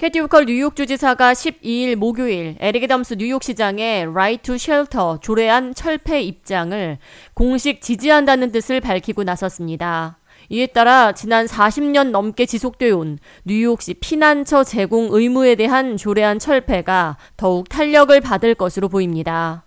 캐시 호컬 뉴욕 주지사가 12일 목요일 에릭 애덤스 뉴욕시장에 Right to Shelter 조례안 철폐 입장을 공식 지지한다는 뜻을 밝히고 나섰습니다. 이에 따라 지난 40년 넘게 지속되어 온 뉴욕시 피난처 제공 의무에 대한 조례안 철폐가 더욱 탄력을 받을 것으로 보입니다.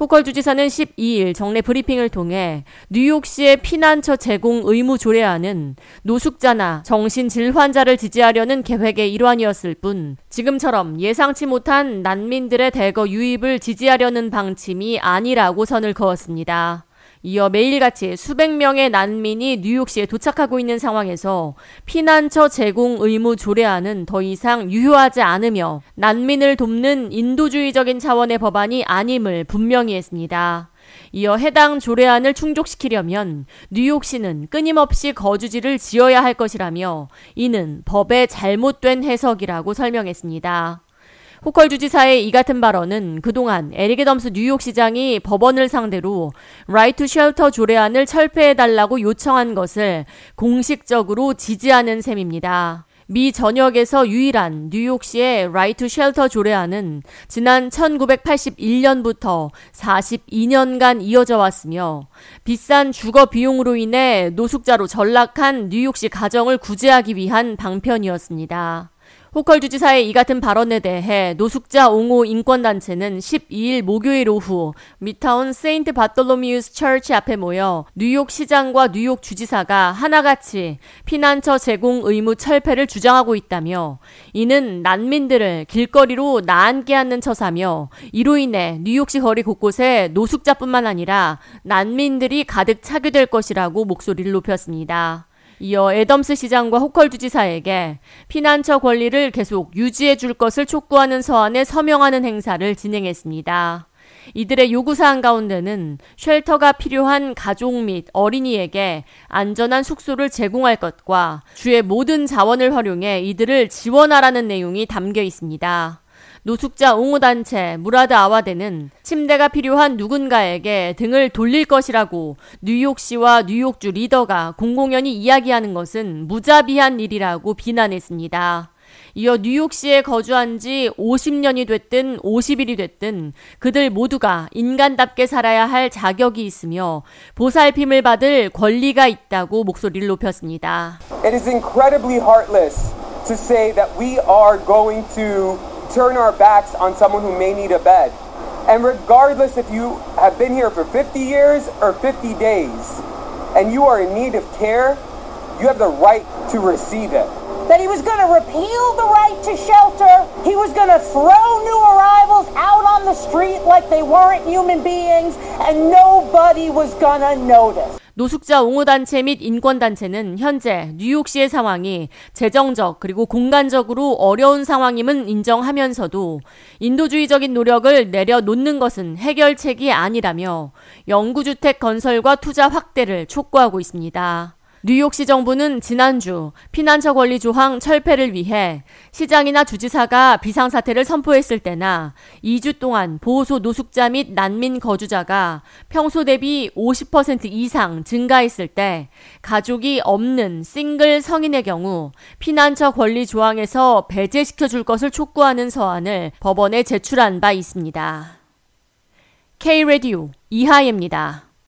호컬 주지사는 12일 정례 브리핑을 통해 뉴욕시의 피난처 제공 의무 조례안은 노숙자나 정신질 환자를 지지하려는 계획의 일환이었을 뿐 지금처럼 예상치 못한 난민들의 대거 유입을 지지하려는 방침이 아니라고 선을 그었습니다. 이어 매일같이 수백 명의 난민이 뉴욕시에 도착하고 있는 상황에서 피난처 제공 의무 조례안은 더 이상 유효하지 않으며 난민을 돕는 인도주의적인 차원의 법안이 아님을 분명히 했습니다. 이어 해당 조례안을 충족시키려면 뉴욕시는 끊임없이 거주지를 지어야 할 것이라며 이는 법의 잘못된 해석이라고 설명했습니다. 호컬 주지사의 이 같은 발언은 그동안 에릭 애덤스 뉴욕시장이 법원을 상대로 Right to Shelter 조례안을 철폐해달라고 요청한 것을 공식적으로 지지하는 셈입니다. 미 전역에서 유일한 뉴욕시의 Right to Shelter 조례안은 지난 1981년부터 42년간 이어져 왔으며 비싼 주거 비용으로 인해 노숙자로 전락한 뉴욕시 가정을 구제하기 위한 방편이었습니다. 호컬 주지사의 이 같은 발언에 대해 노숙자 옹호 인권단체는 12일 목요일 오후 미드타운 St. Bartholomew's Church 앞에 모여 뉴욕 시장과 뉴욕 주지사가 하나같이 피난처 제공 의무 철폐를 주장하고 있다며 이는 난민들을 길거리로 나앉게 하는 처사며 이로 인해 뉴욕시 거리 곳곳에 노숙자뿐만 아니라 난민들이 가득 차게 될 것이라고 목소리를 높였습니다. 이어 애덤스 시장과 호컬 주지사에게 피난처 권리를 계속 유지해 줄 것을 촉구하는 서한에 서명하는 행사를 진행했습니다. 이들의 요구사항 가운데는 shelter가 필요한 가족 및 어린이에게 안전한 숙소를 제공할 것과 주의 모든 자원을 활용해 이들을 지원하라는 내용이 담겨 있습니다. 노숙자 옹호단체 무라드 아와데는 침대가 필요한 누군가에게 등을 돌릴 것이라고 뉴욕시와 뉴욕주 리더가 공공연히 이야기하는 것은 무자비한 일이라고 비난했습니다. 이어 뉴욕시에 거주한 지 50년이 됐든 50일이 됐든 그들 모두가 인간답게 살아야 할 자격이 있으며 보살핌을 받을 권리가 있다고 목소리를 높였습니다. It is incredibly heartless to say that we are going to turn our backs on someone who may need a bed. And regardless if you have been here for 50 years or 50 days, and you are in need of care, you have the right to receive it. That he was going to repeal the right to shelter. He was going to throw new arrivals out on the street like they weren't human beings, and nobody was going to notice. 노숙자 옹호단체 및 인권단체는 현재 뉴욕시의 상황이 재정적 그리고 공간적으로 어려운 상황임은 인정하면서도 인도주의적인 노력을 내려놓는 것은 해결책이 아니라며 영구주택 건설과 투자 확대를 촉구하고 있습니다. 뉴욕시 정부는 지난주 피난처 권리 조항 철폐를 위해 시장이나 주지사가 비상사태를 선포했을 때나 2주 동안 보호소 노숙자 및 난민 거주자가 평소 대비 50% 이상 증가했을 때 가족이 없는 싱글 성인의 경우 피난처 권리 조항에서 배제시켜 줄 것을 촉구하는 서한을 법원에 제출한 바 있습니다. K-Radio 이하예입니다.